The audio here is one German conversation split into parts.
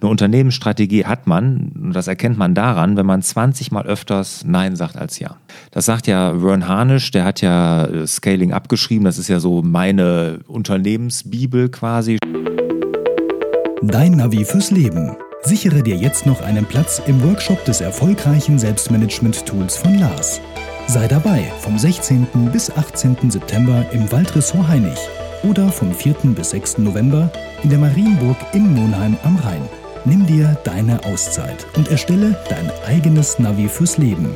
Eine Unternehmensstrategie hat man, und das erkennt man daran, wenn man 20 Mal öfters Nein sagt als Ja. Das sagt ja Vern Harnisch, der hat ja äh, Scaling abgeschrieben, das ist ja so meine Unternehmensbibel quasi. Dein Navi fürs Leben. Sichere dir jetzt noch einen Platz im Workshop des erfolgreichen Selbstmanagement-Tools von Lars. Sei dabei vom 16. bis 18. September im Waldressort Heinig oder vom 4. bis 6. November in der Marienburg im Monheim am Rhein. Nimm dir deine Auszeit und erstelle dein eigenes Navi fürs Leben.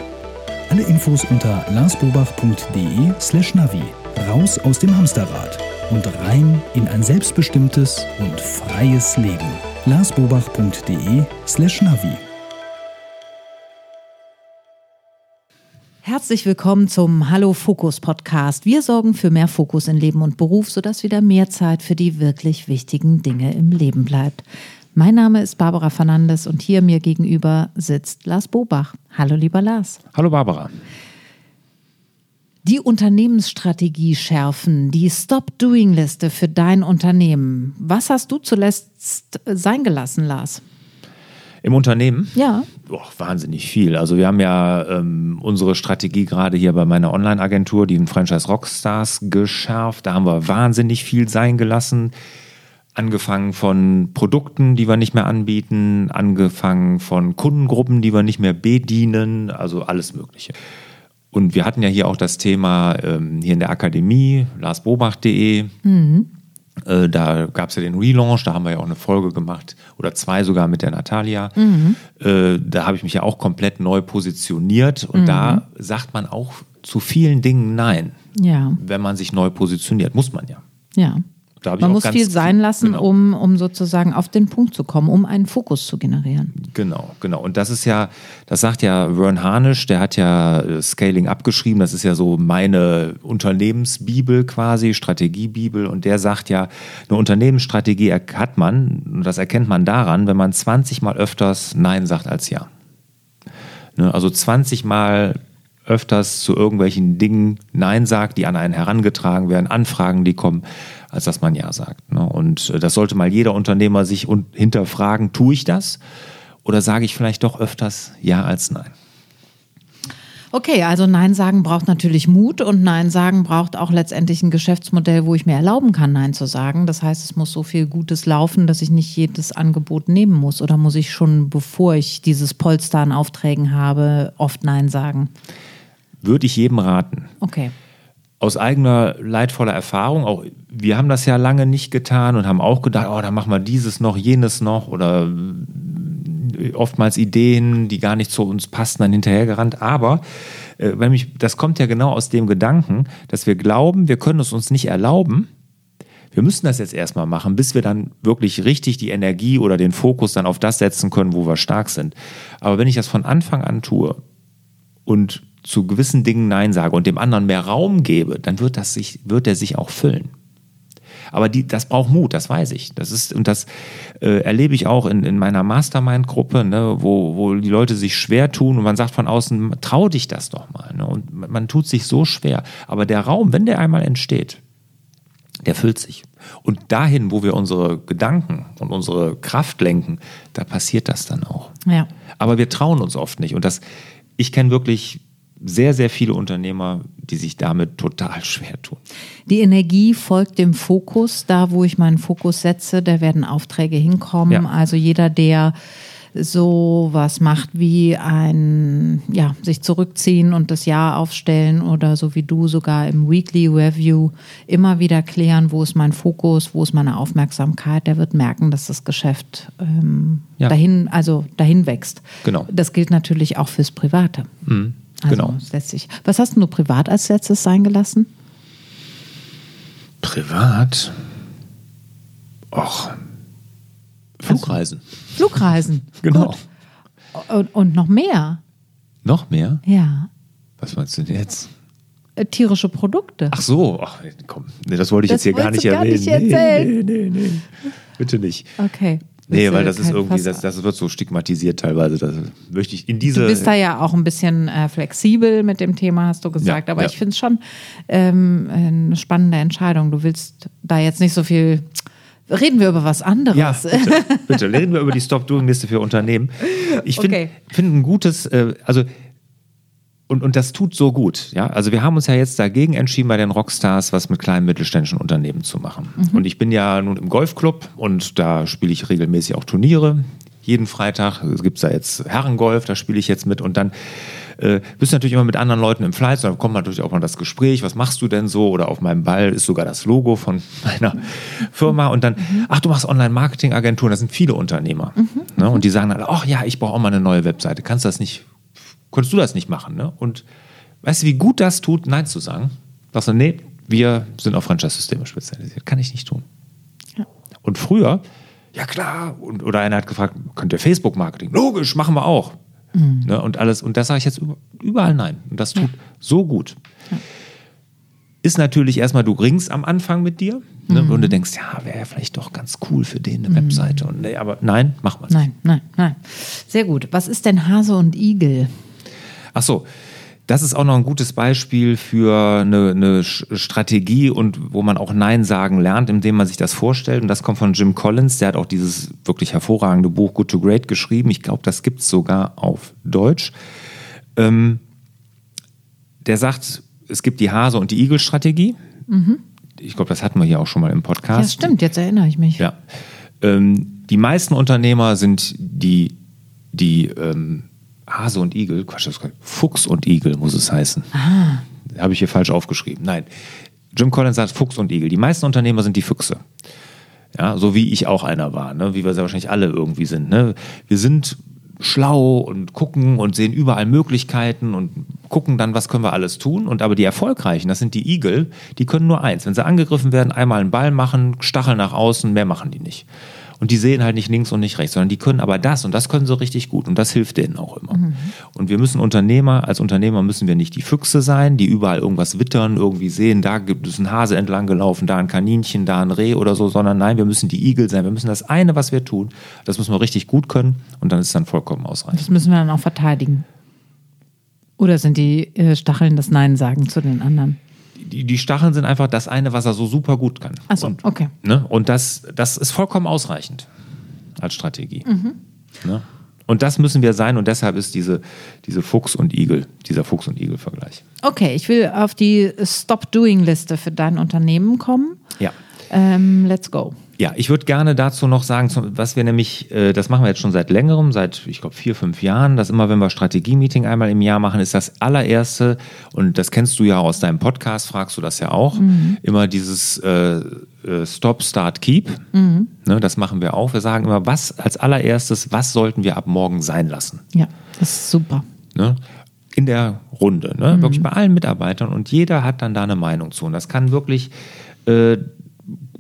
Alle Infos unter larsbobach.de/slash Navi. Raus aus dem Hamsterrad und rein in ein selbstbestimmtes und freies Leben. larsbobach.de/slash Navi. Herzlich willkommen zum Hallo Fokus Podcast. Wir sorgen für mehr Fokus in Leben und Beruf, sodass wieder mehr Zeit für die wirklich wichtigen Dinge im Leben bleibt. Mein Name ist Barbara Fernandes und hier mir gegenüber sitzt Lars Bobach. Hallo lieber Lars. Hallo Barbara. Die Unternehmensstrategie schärfen, die Stop-Doing-Liste für dein Unternehmen. Was hast du zuletzt sein gelassen, Lars? Im Unternehmen? Ja. Boah, wahnsinnig viel. Also wir haben ja ähm, unsere Strategie gerade hier bei meiner Online-Agentur, die Franchise Rockstars, geschärft. Da haben wir wahnsinnig viel sein gelassen. Angefangen von Produkten, die wir nicht mehr anbieten, angefangen von Kundengruppen, die wir nicht mehr bedienen, also alles Mögliche. Und wir hatten ja hier auch das Thema ähm, hier in der Akademie, larsbobach.de. Mhm. Äh, da gab es ja den Relaunch, da haben wir ja auch eine Folge gemacht oder zwei sogar mit der Natalia. Mhm. Äh, da habe ich mich ja auch komplett neu positioniert und mhm. da sagt man auch zu vielen Dingen Nein, ja. wenn man sich neu positioniert. Muss man ja. Ja. Man muss viel sein lassen, genau. um, um sozusagen auf den Punkt zu kommen, um einen Fokus zu generieren. Genau, genau. Und das ist ja, das sagt ja Vern Harnisch, der hat ja äh, Scaling abgeschrieben, das ist ja so meine Unternehmensbibel quasi, Strategiebibel. Und der sagt ja, eine Unternehmensstrategie hat man, und das erkennt man daran, wenn man 20 Mal öfters Nein sagt als Ja. Ne, also 20 Mal öfters zu irgendwelchen Dingen Nein sagt, die an einen herangetragen werden, Anfragen, die kommen, als dass man Ja sagt. Ne? Und äh, das sollte mal jeder Unternehmer sich hinterfragen, tue ich das? Oder sage ich vielleicht doch öfters Ja als Nein? Okay, also Nein sagen braucht natürlich Mut und Nein sagen braucht auch letztendlich ein Geschäftsmodell, wo ich mir erlauben kann, Nein zu sagen. Das heißt, es muss so viel Gutes laufen, dass ich nicht jedes Angebot nehmen muss. Oder muss ich schon, bevor ich dieses Polster an Aufträgen habe, oft Nein sagen? Würde ich jedem raten. Okay aus eigener leidvoller Erfahrung, auch wir haben das ja lange nicht getan und haben auch gedacht, oh, dann machen wir dieses noch, jenes noch oder äh, oftmals Ideen, die gar nicht zu uns passten, dann hinterhergerannt. Aber äh, wenn mich, das kommt ja genau aus dem Gedanken, dass wir glauben, wir können es uns nicht erlauben. Wir müssen das jetzt erstmal machen, bis wir dann wirklich richtig die Energie oder den Fokus dann auf das setzen können, wo wir stark sind. Aber wenn ich das von Anfang an tue und zu gewissen Dingen Nein sage und dem anderen mehr Raum gebe, dann wird, das sich, wird er sich auch füllen. Aber die, das braucht Mut, das weiß ich. Das ist, und das äh, erlebe ich auch in, in meiner Mastermind-Gruppe, ne, wo, wo die Leute sich schwer tun und man sagt von außen, trau dich das doch mal. Ne? Und man, tut sich so schwer. Aber der Raum, wenn der einmal entsteht, der füllt sich. Und dahin, wo wir unsere Gedanken und unsere Kraft lenken, da passiert das dann auch. Ja. Aber wir trauen uns oft nicht. Und das, ich kenne wirklich sehr, sehr viele Unternehmer, die sich damit total schwer tun. Die Energie folgt dem Fokus. Da, wo ich meinen Fokus setze, da werden Aufträge hinkommen. Ja. Also jeder, der so was macht wie ein, ja, sich zurückziehen und das Jahr aufstellen oder so wie du sogar im Weekly Review immer wieder klären, wo ist mein Fokus, wo ist meine Aufmerksamkeit, der wird merken, dass das Geschäft ähm, ja. dahin, also dahin wächst. Genau. Das gilt natürlich auch fürs Private. Mhm. Also genau. Letztlich. Was hast du privat als letztes sein gelassen? Privat? Och. Flugreisen. Also, Flugreisen. genau. Und, und, noch mehr. Noch mehr? Ja. Was meinst du denn jetzt? Äh, tierische Produkte. Ach so, ach, komm, nee, das wollte ich das jetzt hier gar nicht erwähnen. Gar nicht erzählen. Nee, nee, nee, nee. Bitte nicht. Okay. Nee, weil das ist irgendwie, das, das wird so stigmatisiert teilweise. Das möchte ich in diese. Du bist da ja auch ein bisschen äh, flexibel mit dem Thema, hast du gesagt. Ja, Aber ja. ich finde es schon ähm, eine spannende Entscheidung. Du willst da jetzt nicht so viel Reden wir über was anderes. Ja, bitte, bitte. reden wir über die Stop-Doing-Liste für Unternehmen. Ich finde Okay. find ein gutes, äh, also und, und das tut so gut. Ja? Also wir haben uns ja jetzt dagegen entschieden, bei den Rockstars was mit kleinen mittelständischen Unternehmen zu machen. Und ich bin ja nun im Golfclub und da spiele ich regelmäßig auch Turniere. Jeden Freitag gibt es da jetzt Herrengolf, da spiele ich jetzt mit und dann äh, bist du natürlich immer mit anderen Leuten im Fleiß, da kommt natürlich auch mal das Gespräch, was machst du denn so? Oder auf meinem Ball ist sogar das Logo von meiner Firma und dann, ach, du machst Online-Marketing-Agenturen, das sind viele Unternehmer. Ne? Und die sagen dann, ach ja, ich brauche auch mal eine neue Webseite. Kannst du das nicht, konntest du das nicht machen? Ne? Und weißt du, wie gut das tut, Nein zu sagen? Sagst du, nee, wir sind auf Franchise-Systeme spezialisiert. Kann ich nicht tun. Und früher, ja klar, und, oder einer hat gefragt, könnt ihr Facebook-Marketing? Logisch, machen wir auch. Ne, und alles, und das sage ich jetzt über- überall nein. Und das tut so gut. Ist natürlich erstmal, du ringst am Anfang mit dir ne, und du denkst, ja, wäre ja vielleicht doch ganz cool für den eine Webseite. Und, nee, aber nein, mach mal. Nein, nein, nein. Sehr gut. Was ist denn Hase und Igel? Ach so, das ist auch noch ein gutes Beispiel für eine, eine Strategie und wo man auch Nein sagen lernt, indem man sich das vorstellt. Und das kommt von Jim Collins, der hat auch dieses wirklich hervorragende Buch Good to Great geschrieben. Ich glaube, das gibt es sogar auf Deutsch. Ähm, der sagt, es gibt die Hase- und die Igel-Strategie. Ich glaube, das hatten wir hier auch schon mal im Podcast. Ja, stimmt, jetzt erinnere ich mich. Ja. Ähm, die meisten Unternehmer sind die, die ähm, Hase und Igel, Quatsch, das ist Fuchs und Igel muss es heißen. Ah. Habe ich hier falsch aufgeschrieben. Nein. Jim Collins sagt Fuchs und Igel. Die meisten Unternehmer sind die Füchse. Ja, so wie ich auch einer war, ne? wie wir sehr wahrscheinlich alle irgendwie sind. Ne? Wir sind schlau und gucken und sehen überall Möglichkeiten und gucken dann, was können wir alles tun. Und aber die Erfolgreichen, das sind die Igel, die können nur eins. Wenn sie angegriffen werden, einmal einen Ball machen, Stachel nach außen, mehr machen die nicht. Und die sehen halt nicht links und nicht rechts, sondern die können aber das und das können sie richtig gut und das hilft denen auch immer. Und wir müssen Unternehmer, als Unternehmer müssen wir nicht die Füchse sein, die überall irgendwas wittern, irgendwie sehen, da gibt es einen Hase entlang gelaufen, da ein Kaninchen, da ein Reh oder so, sondern nein, wir müssen die Igel sein. Wir müssen das eine, was wir tun, das müssen wir richtig gut können und dann ist es dann vollkommen ausreichend. Das müssen wir dann auch verteidigen. Oder sind die äh, Stacheln das Nein sagen zu den anderen? Die, die Stacheln sind einfach das eine, was er so super gut kann. Ach so, und, okay. Ne? Und das, das ist vollkommen ausreichend als Strategie. Ne? Und das müssen wir sein und deshalb ist diese, diese Fuchs und Igel, dieser Fuchs und Igel-Vergleich. Okay, ich will auf die Stop-Doing-Liste für dein Unternehmen kommen. Ja. Ähm, let's go. Ja, ich würde gerne dazu noch sagen, was wir nämlich, äh, das machen wir jetzt schon seit längerem, seit, ich glaube, vier, fünf Jahren, dass immer, wenn wir Strategie-Meeting einmal im Jahr machen, ist das allererste, und das kennst du ja aus deinem Podcast, fragst du das ja auch, immer dieses äh, äh, Stop, Start, Keep. Ne, das machen wir auch. Wir sagen immer, was als allererstes, was sollten wir ab morgen sein lassen? Ja, das ist super. ne? in der Runde, ne? wirklich bei allen Mitarbeitern und jeder hat dann da eine Meinung zu. Und das kann wirklich, äh,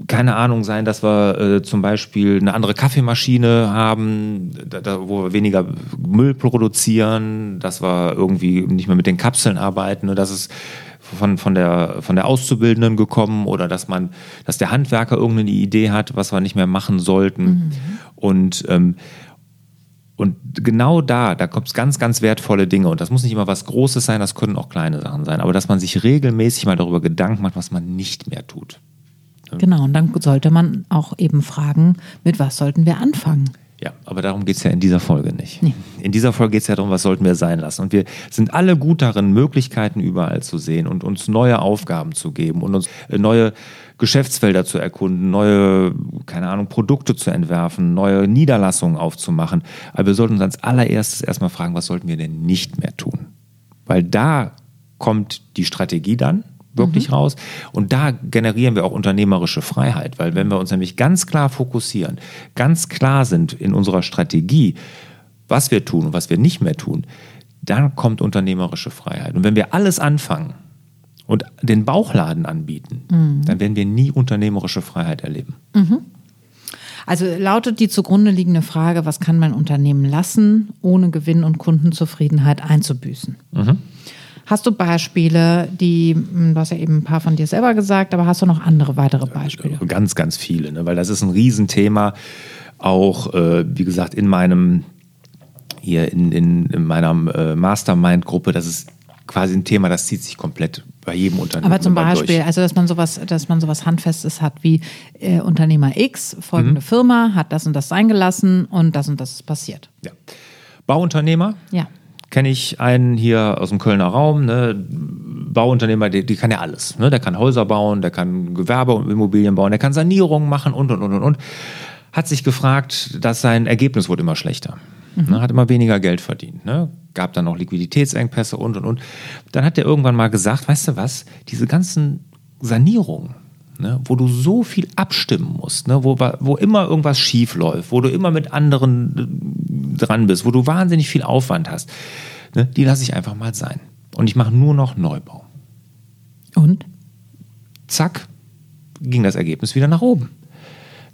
keine Ahnung sein, dass wir äh, zum Beispiel eine andere Kaffeemaschine haben, da, da, wo wir weniger Müll produzieren, dass wir irgendwie nicht mehr mit den Kapseln arbeiten, ne? dass es von, von, der, von der Auszubildenden gekommen oder dass man, dass der Handwerker irgendeine Idee hat, was wir nicht mehr machen sollten. Und ähm, und genau da, da kommt es ganz, ganz wertvolle Dinge. Und das muss nicht immer was Großes sein, das können auch kleine Sachen sein. Aber dass man sich regelmäßig mal darüber Gedanken macht, was man nicht mehr tut. Genau, und dann sollte man auch eben fragen, mit was sollten wir anfangen? Ja, aber darum geht es ja in dieser Folge nicht. In dieser Folge geht es ja darum, was sollten wir sein lassen. Und wir sind alle gut darin, Möglichkeiten überall zu sehen und uns neue Aufgaben zu geben und uns äh, neue Geschäftsfelder zu erkunden, neue, keine Ahnung, Produkte zu entwerfen, neue Niederlassungen aufzumachen. Aber wir sollten uns als allererstes erstmal fragen, was sollten wir denn nicht mehr tun? Weil da kommt die Strategie dann wirklich raus. Und da generieren wir auch unternehmerische Freiheit, weil wenn wir uns nämlich ganz klar fokussieren, ganz klar sind in unserer Strategie, was wir tun und was wir nicht mehr tun, dann kommt unternehmerische Freiheit. Und wenn wir alles anfangen und den Bauchladen anbieten, dann werden wir nie unternehmerische Freiheit erleben. Also lautet die zugrunde liegende Frage, was kann mein Unternehmen lassen, ohne Gewinn und Kundenzufriedenheit einzubüßen? Hast du Beispiele, die, hm, du hast ja eben ein paar von dir selber gesagt, aber hast du noch andere weitere Beispiele? Ganz, ganz viele, ne? weil das ist ein Riesenthema. Auch, äh, wie gesagt, in meinem, hier in, in, in meiner äh, Mastermind-Gruppe, das ist quasi ein Thema, das zieht sich komplett bei jedem Unternehmen. Aber zum Beispiel, durch. also dass man sowas, dass man sowas Handfestes hat wie äh, Unternehmer X, folgende Firma, hat das und das sein gelassen und das und das ist passiert. Ja. Bauunternehmer, Ja. Kenne ich einen hier aus dem Kölner Raum, ne? Bauunternehmer, die, die kann ja alles. Ne? Der kann Häuser bauen, der kann Gewerbe und Immobilien bauen, der kann Sanierungen machen und und und und und. Hat sich gefragt, dass sein Ergebnis wurde immer schlechter. Ne? Hat immer weniger Geld verdient. Ne? Gab dann noch Liquiditätsengpässe und und und. Dann hat er irgendwann mal gesagt, weißt du was, diese ganzen Sanierungen, ne, wo du so viel abstimmen musst, ne, wo, wo immer irgendwas schief läuft, wo du immer mit anderen äh, dran bist, wo du wahnsinnig viel Aufwand hast, ne, die lasse ich einfach mal sein. Und ich mache nur noch Neubau. Und? Zack, ging das Ergebnis wieder nach oben.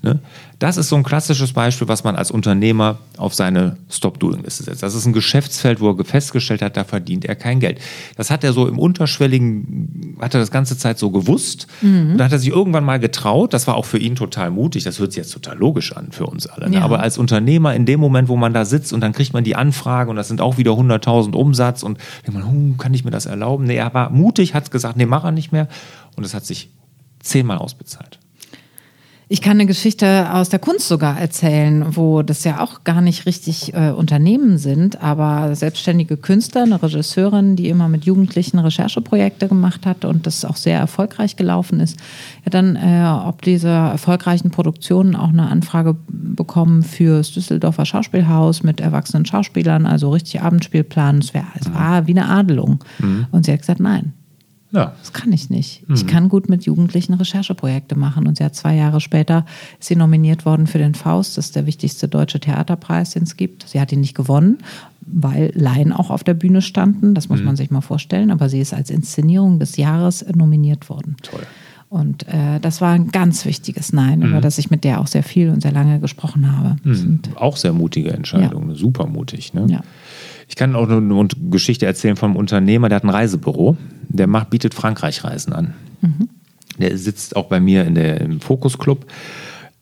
Ne? Das ist so ein klassisches Beispiel, was man als Unternehmer auf seine Stop-Doing-Liste setzt. Das ist ein Geschäftsfeld, wo er festgestellt hat, da verdient er kein Geld. Das hat er so im Unterschwelligen, hat er das ganze Zeit so gewusst. Und da hat er sich irgendwann mal getraut. Das war auch für ihn total mutig. Das hört sich jetzt total logisch an für uns alle. Ne? Ja. Aber als Unternehmer in dem Moment, wo man da sitzt und dann kriegt man die Anfrage und das sind auch wieder 100.000 Umsatz und denkt man, hm, kann ich mir das erlauben? Nee, er war mutig, hat gesagt, nee, mach er nicht mehr. Und es hat sich zehnmal ausbezahlt. Ich kann eine Geschichte aus der Kunst sogar erzählen, wo das ja auch gar nicht richtig äh, Unternehmen sind, aber selbstständige Künstler, eine Regisseurin, die immer mit Jugendlichen Rechercheprojekte gemacht hat und das auch sehr erfolgreich gelaufen ist, ja dann äh, ob diese erfolgreichen Produktionen auch eine Anfrage bekommen fürs Düsseldorfer Schauspielhaus mit erwachsenen Schauspielern, also richtig Abendspielplan. Es wäre es war wie eine Adelung. Und sie hat gesagt, nein, Ja. das kann ich nicht. Ich kann gut mit Jugendlichen Rechercheprojekte machen. Und sie hat zwei Jahre später ist sie nominiert worden für den Faust. Das ist der wichtigste deutsche Theaterpreis, den es gibt. Sie hat ihn nicht gewonnen, weil Laien auch auf der Bühne standen. Das muss man sich mal vorstellen. Aber sie ist als Inszenierung des Jahres nominiert worden. Toll. Und äh, das war ein ganz wichtiges Nein, über das ich mit der auch sehr viel und sehr lange gesprochen habe. Sind- Auch sehr mutige Entscheidung, super mutig. Ne? Ja. Ich kann auch eine, eine Geschichte erzählen von einem Unternehmer, der hat ein Reisebüro, der macht, bietet Frankreich-Reisen an. Der sitzt auch bei mir in der, im Fokus-Club.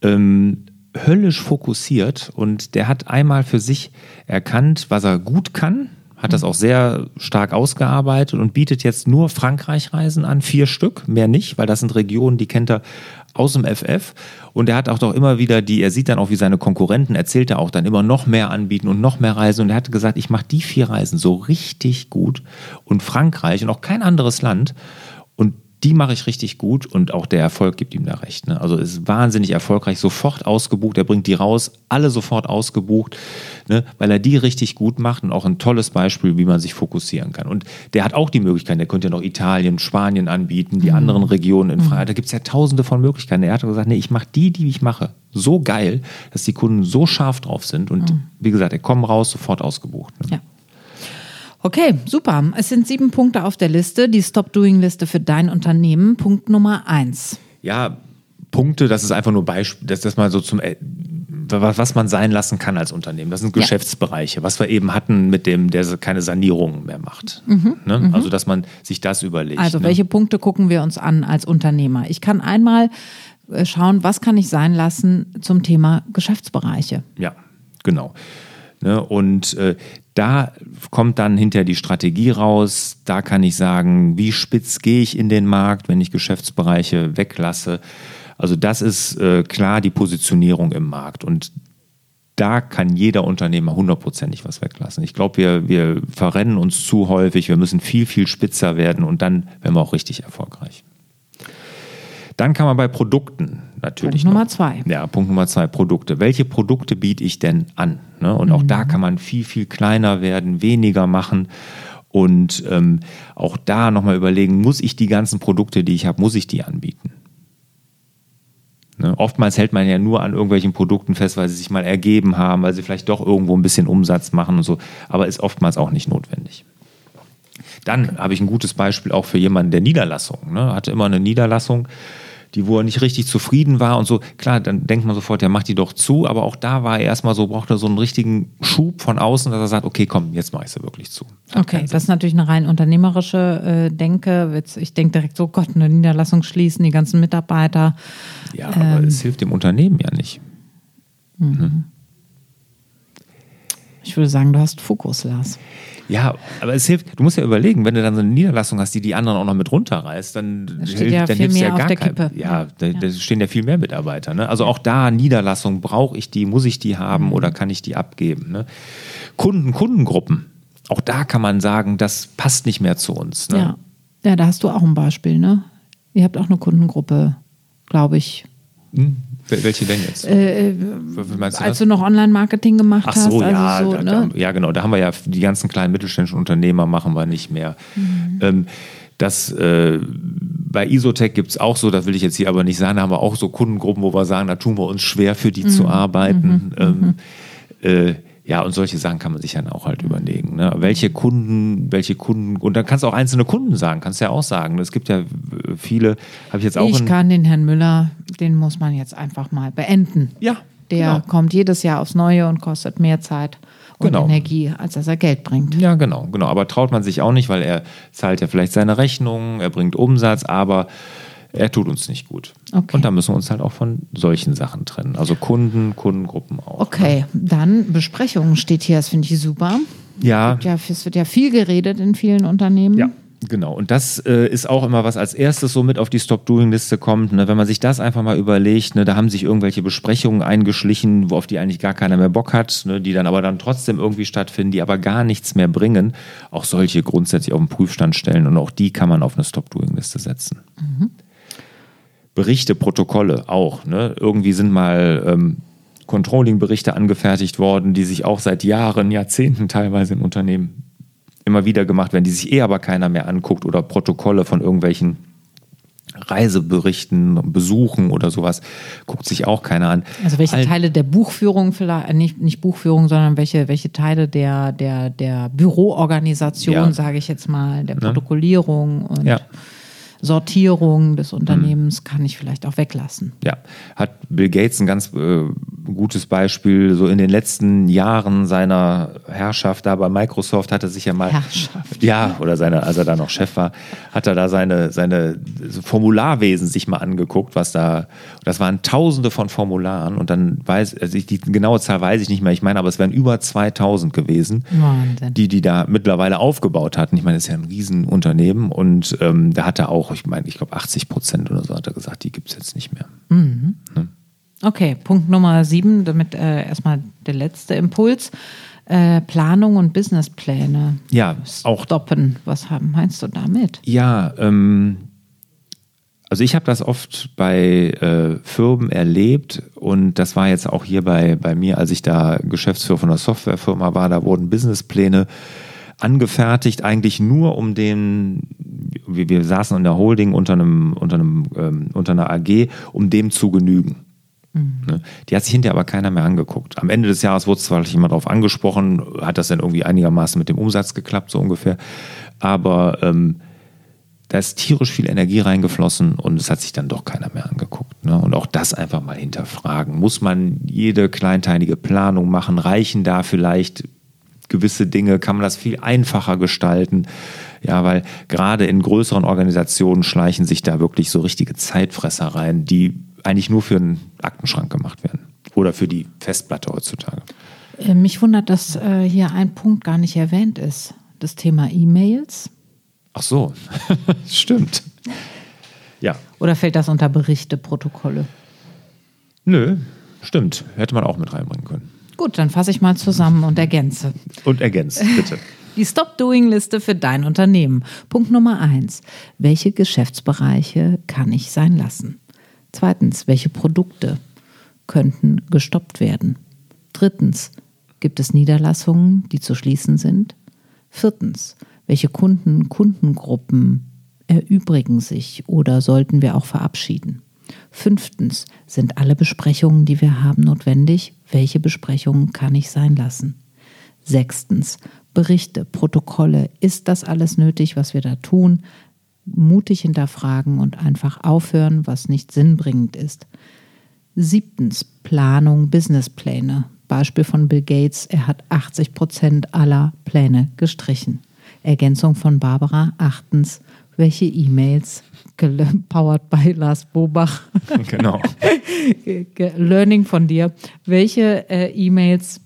Ähm, höllisch fokussiert und der hat einmal für sich erkannt, was er gut kann, hat das auch sehr stark ausgearbeitet und bietet jetzt nur Frankreich-Reisen an, vier Stück, mehr nicht, weil das sind Regionen, die kennt er aus dem FF. Und er hat auch doch immer wieder die, er sieht dann auch, wie seine Konkurrenten, erzählt er auch dann immer noch mehr anbieten und noch mehr Reisen. Und er hatte gesagt, ich mache die vier Reisen so richtig gut und Frankreich und auch kein anderes Land. Die mache ich richtig gut und auch der Erfolg gibt ihm da recht. Ne? Also ist wahnsinnig erfolgreich, sofort ausgebucht, er bringt die raus, alle sofort ausgebucht, ne? weil er die richtig gut macht und auch ein tolles Beispiel, wie man sich fokussieren kann. Und der hat auch die Möglichkeit, der könnte ja noch Italien, Spanien anbieten, die anderen Regionen in Freiheit, da gibt es ja tausende von Möglichkeiten. Er hat gesagt, nee, ich mache die, die ich mache, so geil, dass die Kunden so scharf drauf sind und wie gesagt, er kommen raus, sofort ausgebucht. Ne? Ja. Okay, super. Es sind sieben Punkte auf der Liste, die Stop-Doing-Liste für dein Unternehmen. Punkt Nummer eins. ja, Punkte, das ist einfach nur Beispiel, das ist mal so zum, äh, was, man sein lassen kann als Unternehmen. Das sind Ja. Geschäftsbereiche, was wir eben hatten mit dem, der keine Sanierung mehr macht. Ne? Also, dass man sich das überlegt. Also ne? welche Punkte gucken wir uns an als Unternehmer? Ich kann einmal äh, schauen, was kann ich sein lassen zum Thema Geschäftsbereiche. Ja, genau. Ne, und äh, da kommt dann hinterher die Strategie raus. Da kann ich sagen, wie spitz gehe ich in den Markt, wenn ich Geschäftsbereiche weglasse. Also das ist äh, klar die Positionierung im Markt. Und da kann jeder Unternehmer hundertprozentig was weglassen. Ich glaube, wir, wir verrennen uns zu häufig. Wir müssen viel, viel spitzer werden und dann werden wir auch richtig erfolgreich. Dann kann man bei Produkten natürlich Punkt Nummer noch, zwei. Ja, Punkt Nummer zwei, Produkte. Welche Produkte biete ich denn an? Ne? Und auch da kann man viel, viel kleiner werden, weniger machen. Und ähm, auch da nochmal überlegen, muss ich die ganzen Produkte, die ich habe, muss ich die anbieten? Ne? Oftmals hält man ja nur an irgendwelchen Produkten fest, weil sie sich mal ergeben haben, weil sie vielleicht doch irgendwo ein bisschen Umsatz machen und so, aber ist oftmals auch nicht notwendig. Dann habe ich ein gutes Beispiel auch für jemanden der Niederlassung. Ne? Hatte immer eine Niederlassung, die, wo er nicht richtig zufrieden war und so. Klar, dann denkt man sofort, ja, mach die doch zu, aber auch da war er erstmal so, brauchte er so einen richtigen Schub von außen, dass er sagt, okay, komm, jetzt mache ich sie wirklich zu. Hat Okay, das ist natürlich eine rein unternehmerische äh, Denke. Jetzt- Ich denke direkt so, Gott, eine Niederlassung schließen, die ganzen Mitarbeiter. Ja, aber es hilft dem Unternehmen ja nicht. Ich würde sagen, du hast Fokus, Lars. Ja, aber es hilft, du musst ja überlegen, wenn du dann so eine Niederlassung hast, die die anderen auch noch mit runterreißt, dann, ja hilft ja auf gar kein. Ja, da, Ja. da stehen ja viel mehr Mitarbeiter. Ne? Also auch da Niederlassung, brauche ich die, muss ich die haben Mhm. oder kann ich die abgeben? Ne? Kunden, Kundengruppen, auch da kann man sagen, das passt nicht mehr zu uns. Ne? Ja. ja, da hast du auch ein Beispiel, ne? Ihr habt auch eine Kundengruppe, glaube ich. Hm? Wel- Welche denn jetzt? Äh, du als das? du noch Online-Marketing gemacht Ach so, hast. ja, also so, da, ne? ja, genau. Da haben wir ja die ganzen kleinen mittelständischen Unternehmer machen wir nicht mehr. Mhm. Ähm, das äh, bei Isotech gibt es auch so, das will ich jetzt hier aber nicht sagen, da haben wir auch so Kundengruppen, wo wir sagen, da tun wir uns schwer für die Mhm. zu arbeiten. Ähm, äh, ja, und solche Sachen kann man sich dann auch halt überlegen. Ne? Welche Kunden, welche Kunden, und dann kannst du auch einzelne Kunden sagen, kannst du ja auch sagen. Es gibt ja äh, viele, habe ich jetzt auch Ich kann den Herrn Müller, den muss man jetzt einfach mal beenden. Ja, Der genau. kommt jedes Jahr aufs Neue und kostet mehr Zeit und Genau. Energie, als dass er Geld bringt. Ja, genau, genau. Aber traut man sich auch nicht, weil er zahlt ja vielleicht seine Rechnungen, er bringt Umsatz, aber er tut uns nicht gut. Okay. Und da müssen wir uns halt auch von solchen Sachen trennen. Also Kunden, Kundengruppen auch. Okay, dann Besprechungen steht hier, das finde ich super. Ja, Ja, es wird ja viel geredet in vielen Unternehmen. Ja, genau. Und das äh, ist auch immer, was als erstes so mit auf die Stop-Doing-Liste kommt. Ne? Wenn man sich das einfach mal überlegt, ne? da haben sich irgendwelche Besprechungen eingeschlichen, wo auf die eigentlich gar keiner mehr Bock hat, ne? die dann aber dann trotzdem irgendwie stattfinden, die aber gar nichts mehr bringen. Auch solche grundsätzlich auf den Prüfstand stellen und auch die kann man auf eine Stop-Doing-Liste setzen. Berichte, Protokolle auch. Ne? Irgendwie sind mal ähm, Controlling-Berichte angefertigt worden, die sich auch seit Jahren, Jahrzehnten teilweise in Unternehmen immer wieder gemacht werden, die sich eh aber keiner mehr anguckt oder Protokolle von irgendwelchen Reiseberichten, Besuchen oder sowas, guckt sich auch keiner an. Also welche All- Teile der Buchführung vielleicht, äh, nicht, nicht Buchführung, sondern welche, welche Teile der, der, der Büroorganisation, Ja. sage ich jetzt mal, der Protokollierung und Ja. Sortierung des Unternehmens kann ich vielleicht auch weglassen. Ja, hat Bill Gates ein ganz äh, gutes Beispiel. So in den letzten Jahren seiner Herrschaft da bei Microsoft hat er sich ja mal. Herrschaft. Ja, oder seine, als er da noch Chef war, hat er da seine, seine Formularwesen sich mal angeguckt, was da. Das waren tausende von Formularen und dann weiß, also ich, die genaue Zahl weiß ich nicht mehr. Ich meine, aber es wären über 2000 gewesen. Wahnsinn. die die da mittlerweile aufgebaut hatten. Ich meine, das ist ja ein Riesenunternehmen und ähm, da hat er auch, ich meine, ich glaube 80 Prozent oder so hat er gesagt, die gibt es jetzt nicht mehr. Okay, Punkt Nummer sieben, damit äh, erstmal der letzte Impuls. Äh, Planung und Businesspläne. Ja, auch Stoppen. Was haben, meinst du damit? Ja, ähm, also ich habe das oft bei äh, Firmen erlebt und das war jetzt auch hier bei, bei mir, als ich da Geschäftsführer von einer Softwarefirma war, da wurden Businesspläne angefertigt, eigentlich nur um den, wir, wir saßen in der Holding unter einem, unter einem, ähm, unter einer AG, um dem zu genügen. Ne? Die hat sich hinterher aber keiner mehr angeguckt. Am Ende des Jahres wurde zwar jemand darauf angesprochen, hat das dann irgendwie einigermaßen mit dem Umsatz geklappt, so ungefähr. Aber ähm, da ist tierisch viel Energie reingeflossen und es hat sich dann doch keiner mehr angeguckt. Ne? Und auch das einfach mal hinterfragen. Muss man jede kleinteilige Planung machen? Reichen da vielleicht gewisse Dinge? Kann man das viel einfacher gestalten? Ja, weil gerade in größeren Organisationen schleichen sich da wirklich so richtige Zeitfresser rein, die eigentlich nur für einen Aktenschrank gemacht werden. Oder für die Festplatte heutzutage. Äh, mich wundert, dass äh, hier ein Punkt gar nicht erwähnt ist. Das Thema E-Mails. Ach so, stimmt. Ja, Oder fällt das unter Berichte, Protokolle? nö, stimmt. Hätte man auch mit reinbringen können. Gut, dann fasse ich mal zusammen und ergänze. Und ergänzt, bitte. Die Stop-Doing-Liste für dein Unternehmen. Punkt Nummer eins. Welche Geschäftsbereiche kann ich sein lassen? Zweitens, welche Produkte könnten gestoppt werden? Drittens, gibt es Niederlassungen, die zu schließen sind? Viertens, welche Kunden, Kundengruppen erübrigen sich oder sollten wir auch verabschieden? Fünftens, sind alle Besprechungen, die wir haben, notwendig? Welche Besprechungen kann ich sein lassen? Sechstens, Berichte, Protokolle. Ist das alles nötig, was wir da tun? Mutig hinterfragen und einfach aufhören, was nicht sinnbringend ist. Siebtens, Planung, Businesspläne. Beispiel von Bill Gates, er hat 80 Prozent aller Pläne gestrichen. Ergänzung von Barbara. Achtens, welche E-Mails, powered by Lars Bobach, genau. Ge- Learning von dir. Welche äh, E-Mails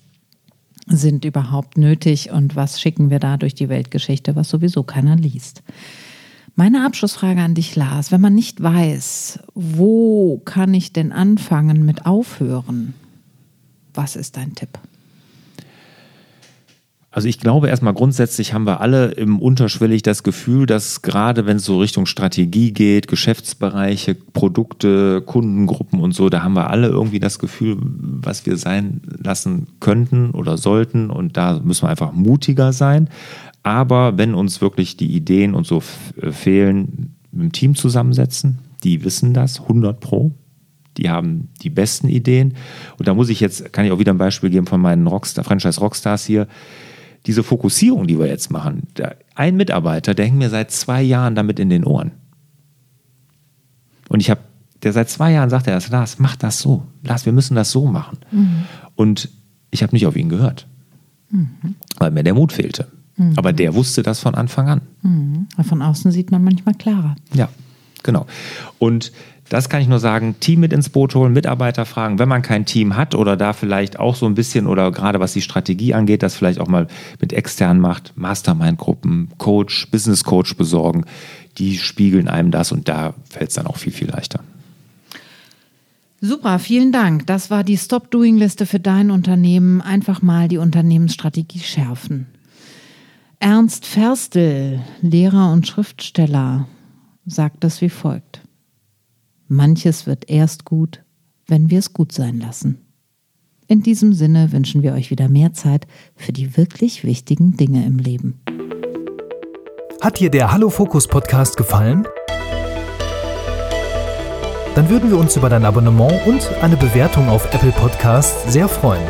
sind überhaupt nötig und was schicken wir da durch die Weltgeschichte, was sowieso keiner liest. Meine Abschlussfrage an dich, Lars, wenn man nicht weiß, wo kann ich denn anfangen mit aufhören, was ist dein Tipp? Also ich glaube erstmal grundsätzlich haben wir alle im unterschwellig das Gefühl, dass gerade wenn es so Richtung Strategie geht, Geschäftsbereiche, Produkte, Kundengruppen und so, da haben wir alle irgendwie das Gefühl, was wir sein lassen könnten oder sollten und da müssen wir einfach mutiger sein. Aber wenn uns wirklich die Ideen und so äh, fehlen, dem Team zusammensetzen, die wissen das 100 pro, die haben die besten Ideen. Und da muss ich jetzt, kann ich auch wieder ein Beispiel geben von meinen Rockstar, Franchise Rockstars hier diese Fokussierung, die wir jetzt machen, der, ein Mitarbeiter, der hängt mir seit zwei Jahren damit in den Ohren. Und ich habe, der seit zwei Jahren sagt er das, Lars, mach das so. Lars, wir müssen das so machen. Mhm. Und ich habe nicht auf ihn gehört, mhm. weil mir der Mut fehlte. Mhm. Aber der wusste das von Anfang an. Mhm. Von außen sieht man manchmal klarer. Ja, genau. Und das kann ich nur sagen, Team mit ins Boot holen, Mitarbeiter fragen, wenn man kein Team hat oder da vielleicht auch so ein bisschen oder gerade was die Strategie angeht, das vielleicht auch mal mit extern macht, Mastermind-Gruppen, Coach, Business Coach besorgen, die spiegeln einem das und da fällt es dann auch viel, viel leichter. Super, vielen Dank. Das war die Stop-Doing-Liste für dein Unternehmen. Einfach mal die Unternehmensstrategie schärfen. Ernst Ferstel, Lehrer und Schriftsteller, sagt es wie folgt. Manches wird erst gut, wenn wir es gut sein lassen. In diesem Sinne wünschen wir euch wieder mehr Zeit für die wirklich wichtigen Dinge im Leben. Hat dir der Hallo Fokus Podcast gefallen? Dann würden wir uns über dein Abonnement und eine Bewertung auf Apple Podcasts sehr freuen.